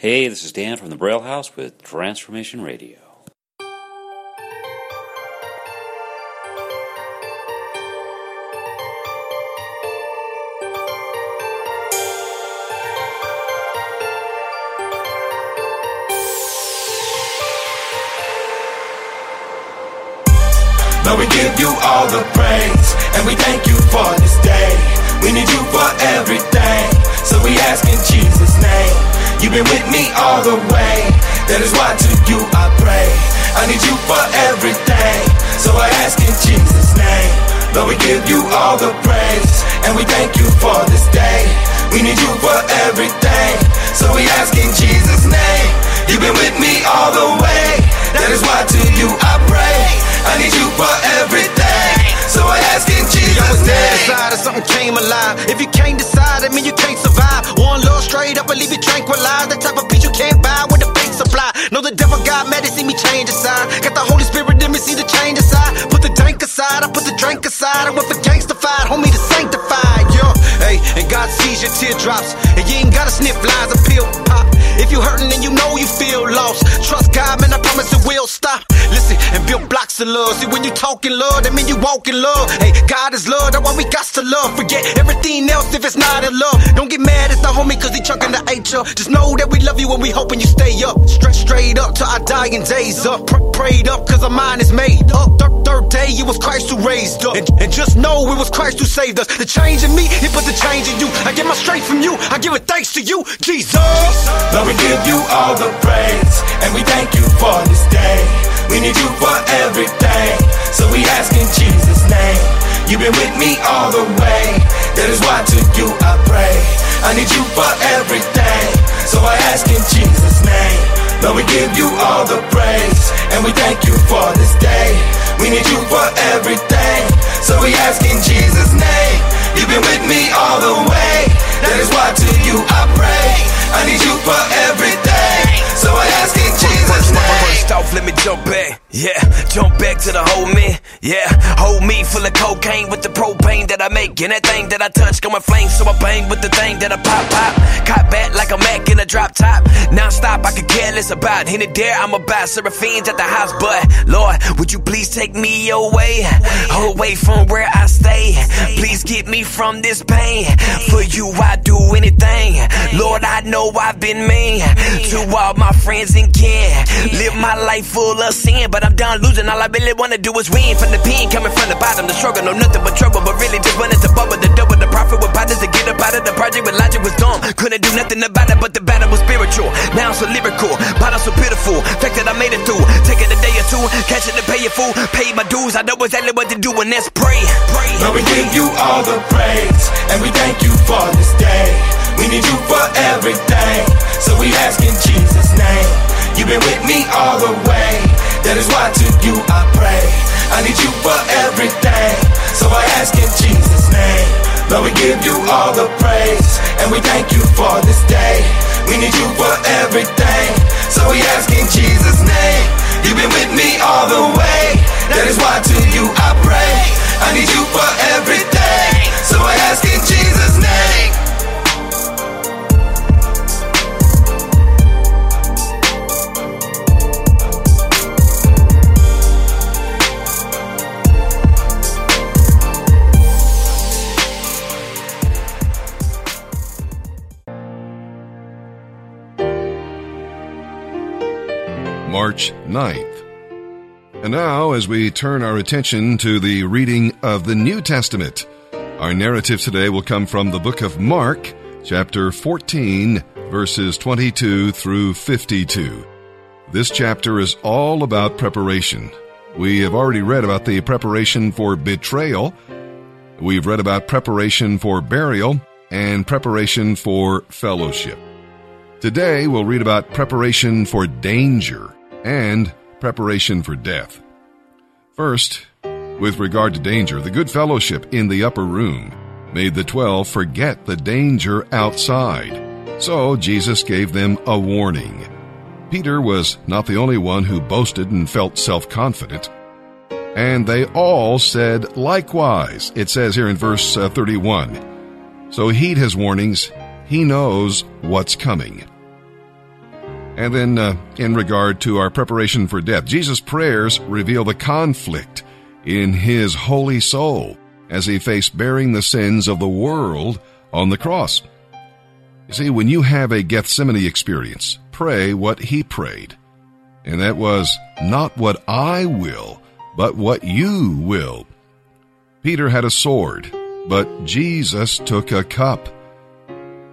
Hey, this is Dan from the Braille House with Transformation Radio. Lord, we give you all the praise, and we thank you for this day. We need you for everything, so we ask in Jesus' name. You've been with me all the way, that is why to you I pray. I need you for everything, so I ask in Jesus' name. Lord, we give you all the praise, and we thank you for this day. We need you for everything, so we ask in Jesus' name. Know the devil got mad to see me change his side. Got the Holy Spirit in me, see the change aside. Put the dank aside, I put the drink aside. I went for gangstified, homie, the sanctified. Yo, hey, and God sees your teardrops. And you ain't gotta sniff lines of pill pop. If you hurting and you know you feel lost, trust God, man, I promise it will stop. Listen and build blocks of love. See, when you talking love, that mean you walk in love. Hey, God is love, that's why we got to love. Forget everything else if it's not in love. Don't get mad at the homie cause he chucking the H up. Just know that we love you and we hoping you stay up. Straight, straight up till our dying days up. Pr- prayed up cause our mind is made up. Third day, it was Christ who raised up. And, and just know it was Christ who saved us. The change in me, he put the change in you. I get my strength from you, I give it thanks to you, Jesus. Lord, we give you all the praise, and we thank you for this day. We need you for everything, so we ask in Jesus' name. You've been with me all the way, that is why to you I pray. I need you for everything, so I ask in Jesus' name. Lord, we give you all the praise, and we thank you for this day. We need you for everything, so we ask in Jesus' name. You've been with me all the way, that is why to you I pray. I need you for everything, so I ask in Jesus' name. First off, let me jump back. Yeah, jump back to the whole me. Yeah, hold me full of cocaine with the propane that I make. And that thing that I touch going flame. So I bang with the thing that I pop, pop. Caught back like a Mac in a drop top. Non stop, I could care less about. Any dare, I'm about Seraphines at the house. But Lord, would you please take me away? Away from where I stay. Please get me from this pain. For you, I do anything. Lord, I know I've been mean to all my friends and kin. Live my life full of sin, but I'm done losing. All I really wanna do is win from the pen, coming from the bottom. The struggle, no nothing but trouble, but really just wanted to bubble the double. The profit with partners to get up out of the project, but logic was dumb. Couldn't do nothing about it, but the battle was spiritual. Now I'm so lyrical, bottle so pitiful. Fact that I made it through, take it a day or two, catch it to pay it full, pay my dues. I know exactly what to do, and that's pray. pray. Lord, we give you all the praise, and we thank you for this day. We need you for everything, so we ask in Jesus' name. You've been with me all the way, that is why to you I pray. I need you for everything, so I ask in Jesus' name. Lord, we give you all the praise, and we thank you for this day. We need you for everything, so we ask in Jesus' name. You've been with me all the way, that is why to you I pray. I need you for everything, so I ask in Jesus' name. March 9th. And now, as we turn our attention to the reading of the New Testament, our narrative today will come from the book of Mark, chapter 14, verses 22 through 52. This chapter is all about preparation. We have already read about the preparation for betrayal. We've read about preparation for burial and preparation for fellowship. Today we'll read about preparation for danger and preparation for death. First, with regard to danger, the good fellowship in the upper room made the twelve forget the danger outside. So Jesus gave them a warning. Peter was not the only one who boasted and felt self confident. And they all said likewise. It says here in verse uh, 31. So heed his warnings. He knows what's coming. And then, uh, in regard to our preparation for death, Jesus' prayers reveal the conflict in his holy soul as he faced bearing the sins of the world on the cross. You see, when you have a Gethsemane experience, pray what he prayed. And that was, not what I will, but what you will. Peter had a sword, but Jesus took a cup.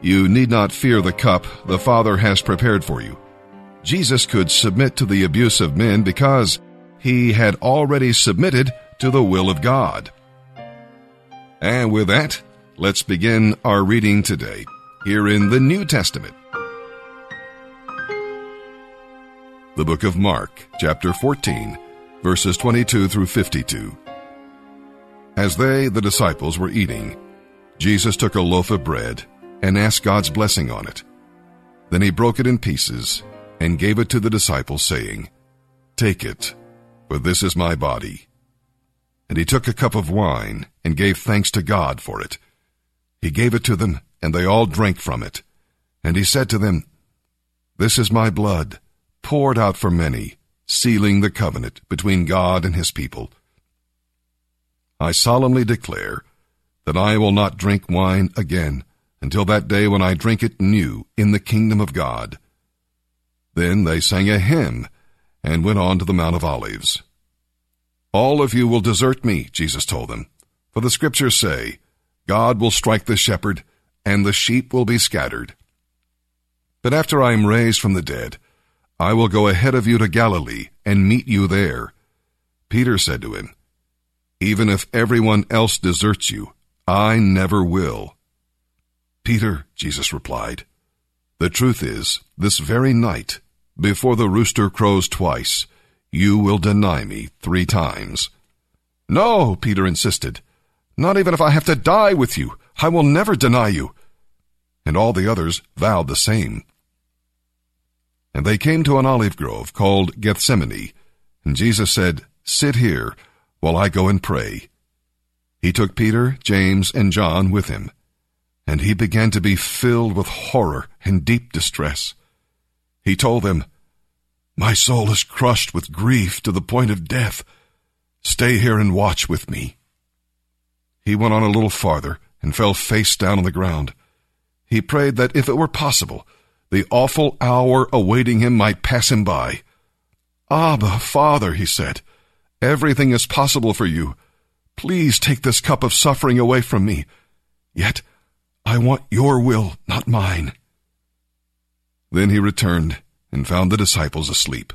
You need not fear the cup the Father has prepared for you. Jesus could submit to the abuse of men because he had already submitted to the will of God. And with that, let's begin our reading today here in the New Testament. The book of Mark, chapter 14, verses 22 through 52. As they, the disciples, were eating, Jesus took a loaf of bread and asked God's blessing on it. Then he broke it in pieces and gave it to the disciples, saying, Take it, for this is my body. And he took a cup of wine and gave thanks to God for it. He gave it to them, and they all drank from it. And he said to them, This is my blood, poured out for many, sealing the covenant between God and his people. I solemnly declare that I will not drink wine again until that day when I drink it new in the kingdom of God. Then they sang a hymn and went on to the Mount of Olives. All of you will desert me, Jesus told them, for the scriptures say, God will strike the shepherd, and the sheep will be scattered. But after I am raised from the dead, I will go ahead of you to Galilee and meet you there. Peter said to him, Even if everyone else deserts you, I never will. Peter, Jesus replied, the truth is, this very night, before the rooster crows twice, you will deny me three times. No, Peter insisted. Not even if I have to die with you, I will never deny you. And all the others vowed the same. And they came to an olive grove called Gethsemane, and Jesus said, Sit here while I go and pray. He took Peter, James, and John with him and he began to be filled with horror and deep distress. He told them, My soul is crushed with grief to the point of death. Stay here and watch with me. He went on a little farther and fell face down on the ground. He prayed that if it were possible, the awful hour awaiting him might pass him by. Abba, Father, he said, everything is possible for you. Please take this cup of suffering away from me. Yet I want your will, not mine. Then he returned and found the disciples asleep.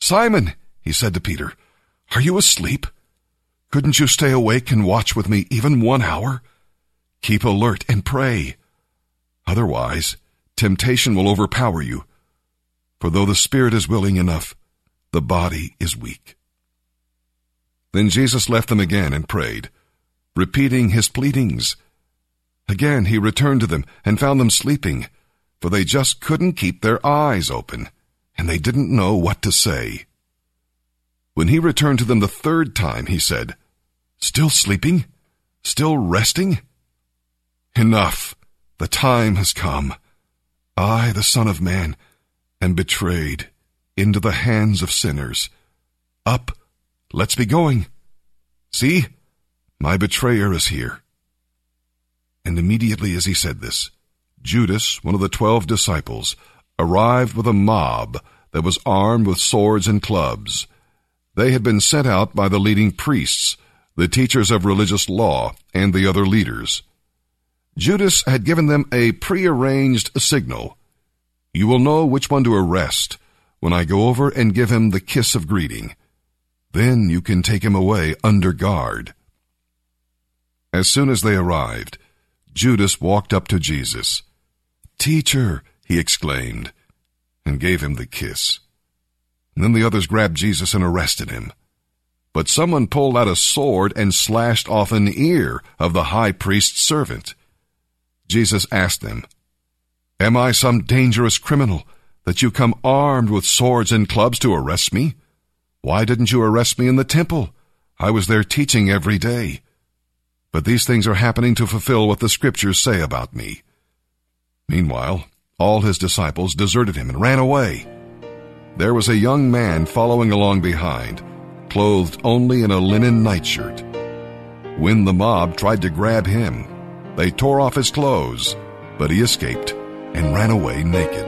Simon, he said to Peter, are you asleep? Couldn't you stay awake and watch with me even one hour? Keep alert and pray. Otherwise, temptation will overpower you. For though the spirit is willing enough, the body is weak. Then Jesus left them again and prayed, repeating his pleadings Again he returned to them and found them sleeping, for they just couldn't keep their eyes open, and they didn't know what to say. When he returned to them the third time, he said, Still sleeping? Still resting? Enough! The time has come. I, the Son of Man, am betrayed into the hands of sinners. Up, let's be going. See, my betrayer is here. And immediately as he said this, Judas, one of the twelve disciples, arrived with a mob that was armed with swords and clubs. They had been sent out by the leading priests, the teachers of religious law, and the other leaders. Judas had given them a prearranged signal. You will know which one to arrest when I go over and give him the kiss of greeting. Then you can take him away under guard. As soon as they arrived, Judas walked up to Jesus. Teacher, he exclaimed, and gave him the kiss. And then the others grabbed Jesus and arrested him. But someone pulled out a sword and slashed off an ear of the high priest's servant. Jesus asked them, Am I some dangerous criminal that you come armed with swords and clubs to arrest me? Why didn't you arrest me in the temple? I was there teaching every day. But these things are happening to fulfill what the scriptures say about me. Meanwhile, all his disciples deserted him and ran away. There was a young man following along behind, clothed only in a linen nightshirt. When the mob tried to grab him, they tore off his clothes, but he escaped and ran away naked.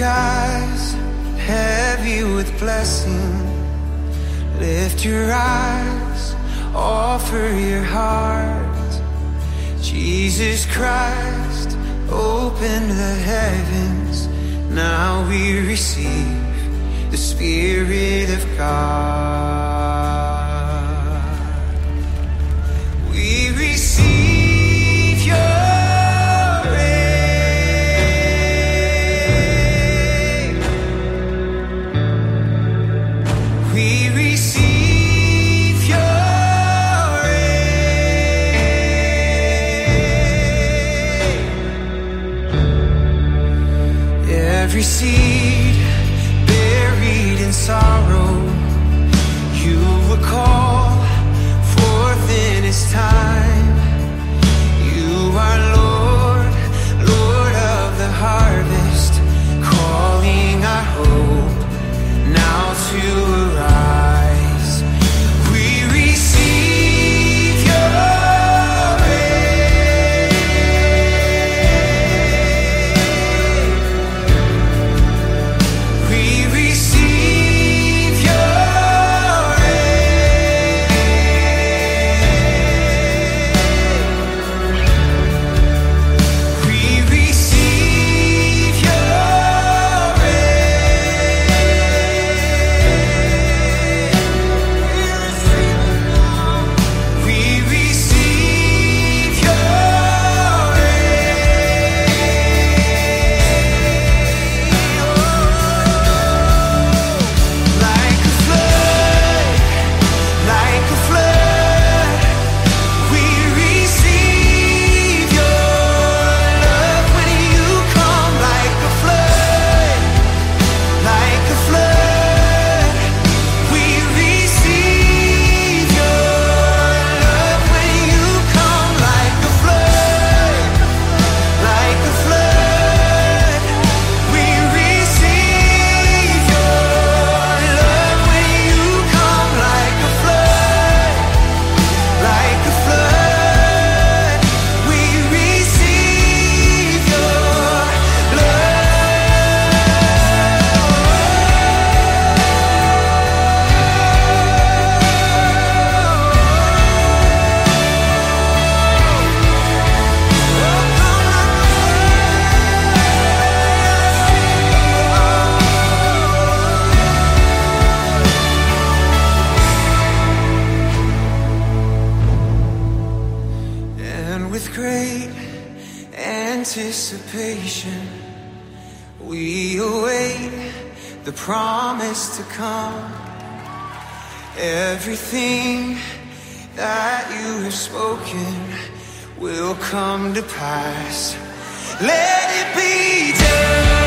Skies, heavy with blessing. Lift your eyes, offer your heart. Jesus Christ, open the heavens. Now we receive the Spirit of God. Anticipation, we await the promise to come. Everything that you have spoken will come to pass. Let it be done.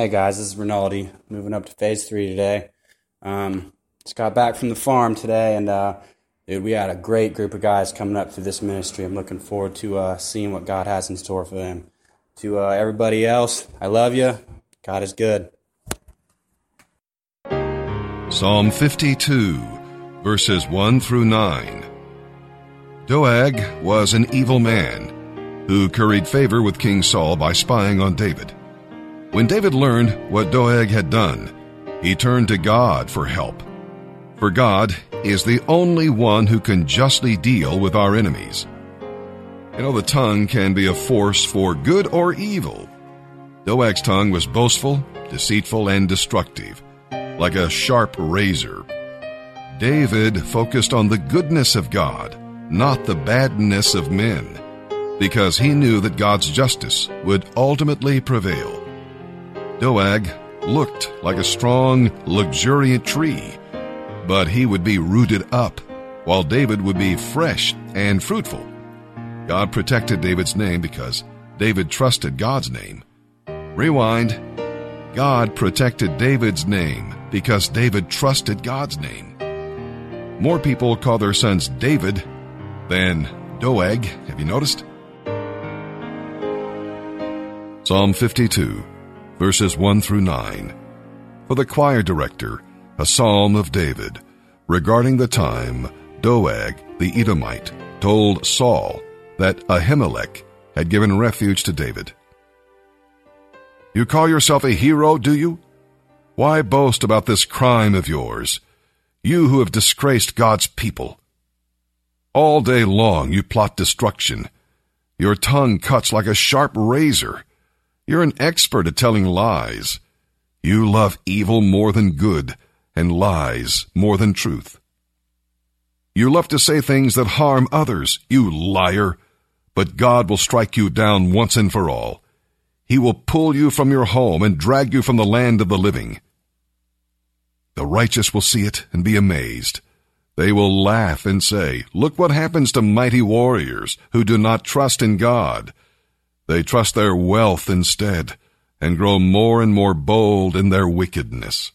Hey guys, this is Rinaldi moving up to phase three today. Um, just got back from the farm today, and uh, dude, we had a great group of guys coming up through this ministry. I'm looking forward to uh, seeing what God has in store for them. To uh, everybody else, I love you. God is good. Psalm 52, verses 1 through 9. Doeg was an evil man who curried favor with King Saul by spying on David. When David learned what Doeg had done, he turned to God for help. For God is the only one who can justly deal with our enemies. You know, the tongue can be a force for good or evil. Doeg's tongue was boastful, deceitful, and destructive, like a sharp razor. David focused on the goodness of God, not the badness of men, because he knew that God's justice would ultimately prevail. Doeg looked like a strong, luxuriant tree, but he would be rooted up, while David would be fresh and fruitful. God protected David's name because David trusted God's name. Rewind. God protected David's name because David trusted God's name. More people call their sons David than Doeg. Have you noticed? Psalm 52, verses 1 through 9. For the choir director, a psalm of David, regarding the time Doeg the Edomite told Saul that Ahimelech had given refuge to David. You call yourself a hero, do you? Why boast about this crime of yours, you who have disgraced God's people? All day long you plot destruction. Your tongue cuts like a sharp razor. You're an expert at telling lies. You love evil more than good, and lies more than truth. You love to say things that harm others, you liar, but God will strike you down once and for all. He will pull you from your home and drag you from the land of the living. The righteous will see it and be amazed. They will laugh and say, Look what happens to mighty warriors who do not trust in God. They trust their wealth instead and grow more and more bold in their wickedness.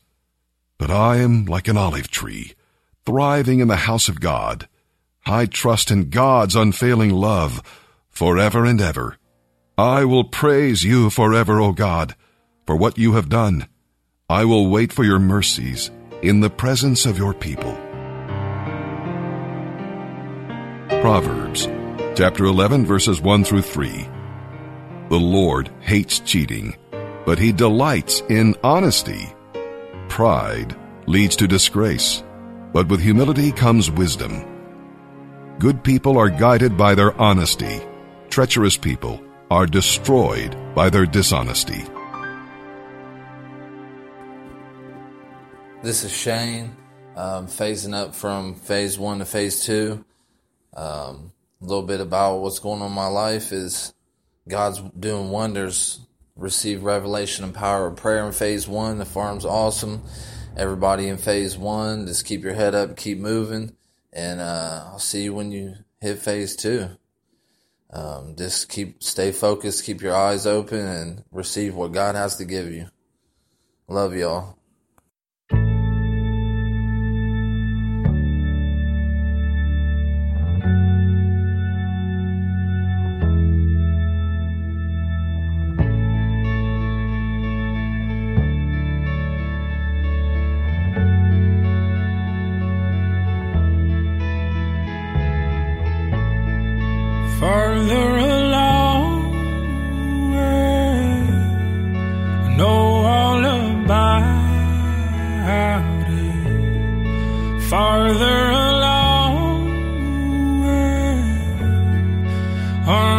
But I am like an olive tree, thriving in the house of God. I trust in God's unfailing love forever and ever. I will praise you forever, O God, for what you have done. I will wait for your mercies in the presence of your people. Proverbs chapter 11 verses 1 through 3. The Lord hates cheating, but he delights in honesty. Pride leads to disgrace, but with humility comes wisdom. Good people are guided by their honesty. Treacherous people are destroyed by their dishonesty. This is Shane, um, phasing up from phase one to phase two. Um, a little bit about what's going on in my life is God's doing wonders. Receive revelation and power of prayer in phase one. The farm's awesome. Everybody in phase one, just keep your head up, keep moving, and uh, I'll see you when you hit phase two. Um, just keep stay focused, keep your eyes open, and receive what God has to give you. Love y'all.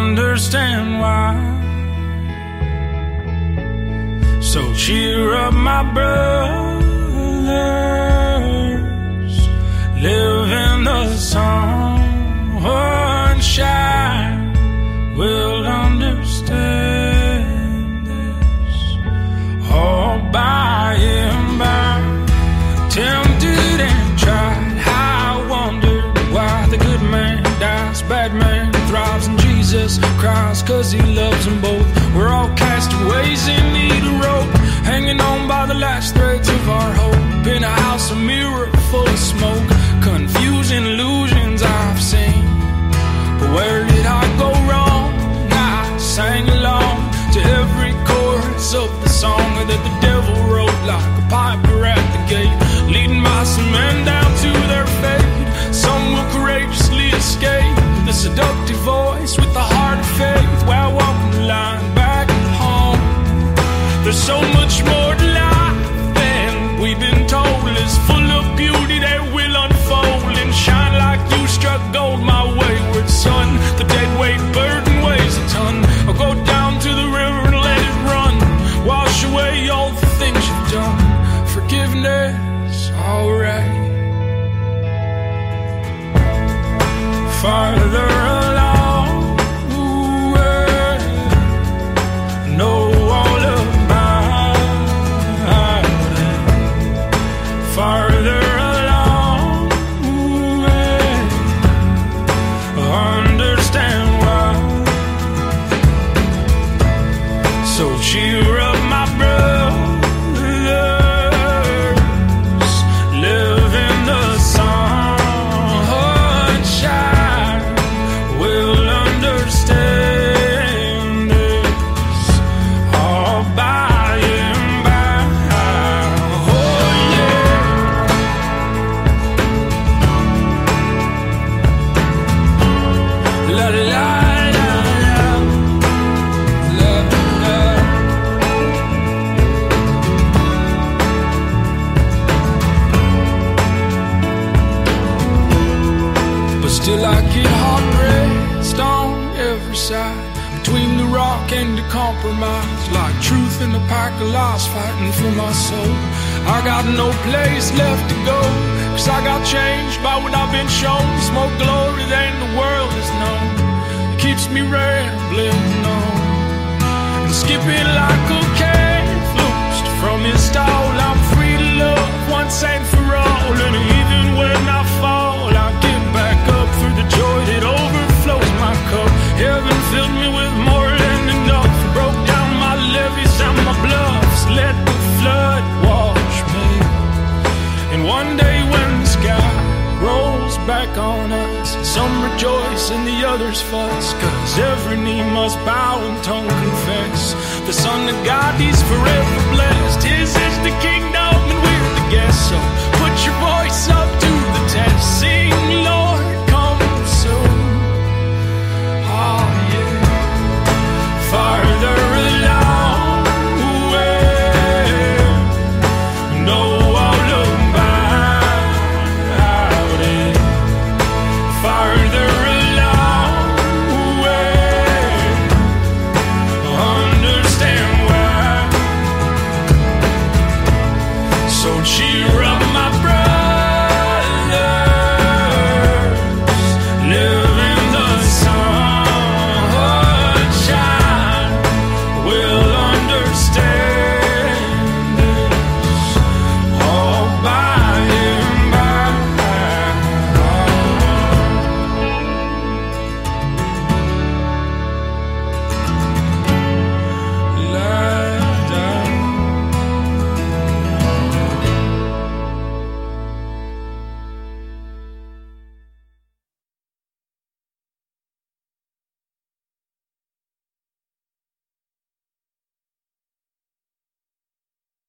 Understand why. So cheer up, my brothers. Live in the sunshine. We'll understand this all by cause he loves them both. We're all castaways in need of rope, hanging on by the last threads of our hope. In a house, a mirror full of smoke, confusing illusions I've seen. But where did I go wrong? I sang along to every chorus of the song that the devil wrote like a piper at the gate, leading my some men down to their fate. Some will courageously escape the seductive voice with the faith while walking the line back home. There's so much more a pack of lies fighting for my soul. I got no place left to go Cause I got changed by what I've been shown. It's more glory than the world has known. It keeps me rambling on. And skipping like a cat loosed from his stall. I'm free to love once and for all And even when I fall rejoice and the others fuss Cause every knee must bow and tongue confess. The Son of God, He's forever blessed. His is the kingdom and we're the guests. So put your voice up to the test. Sing,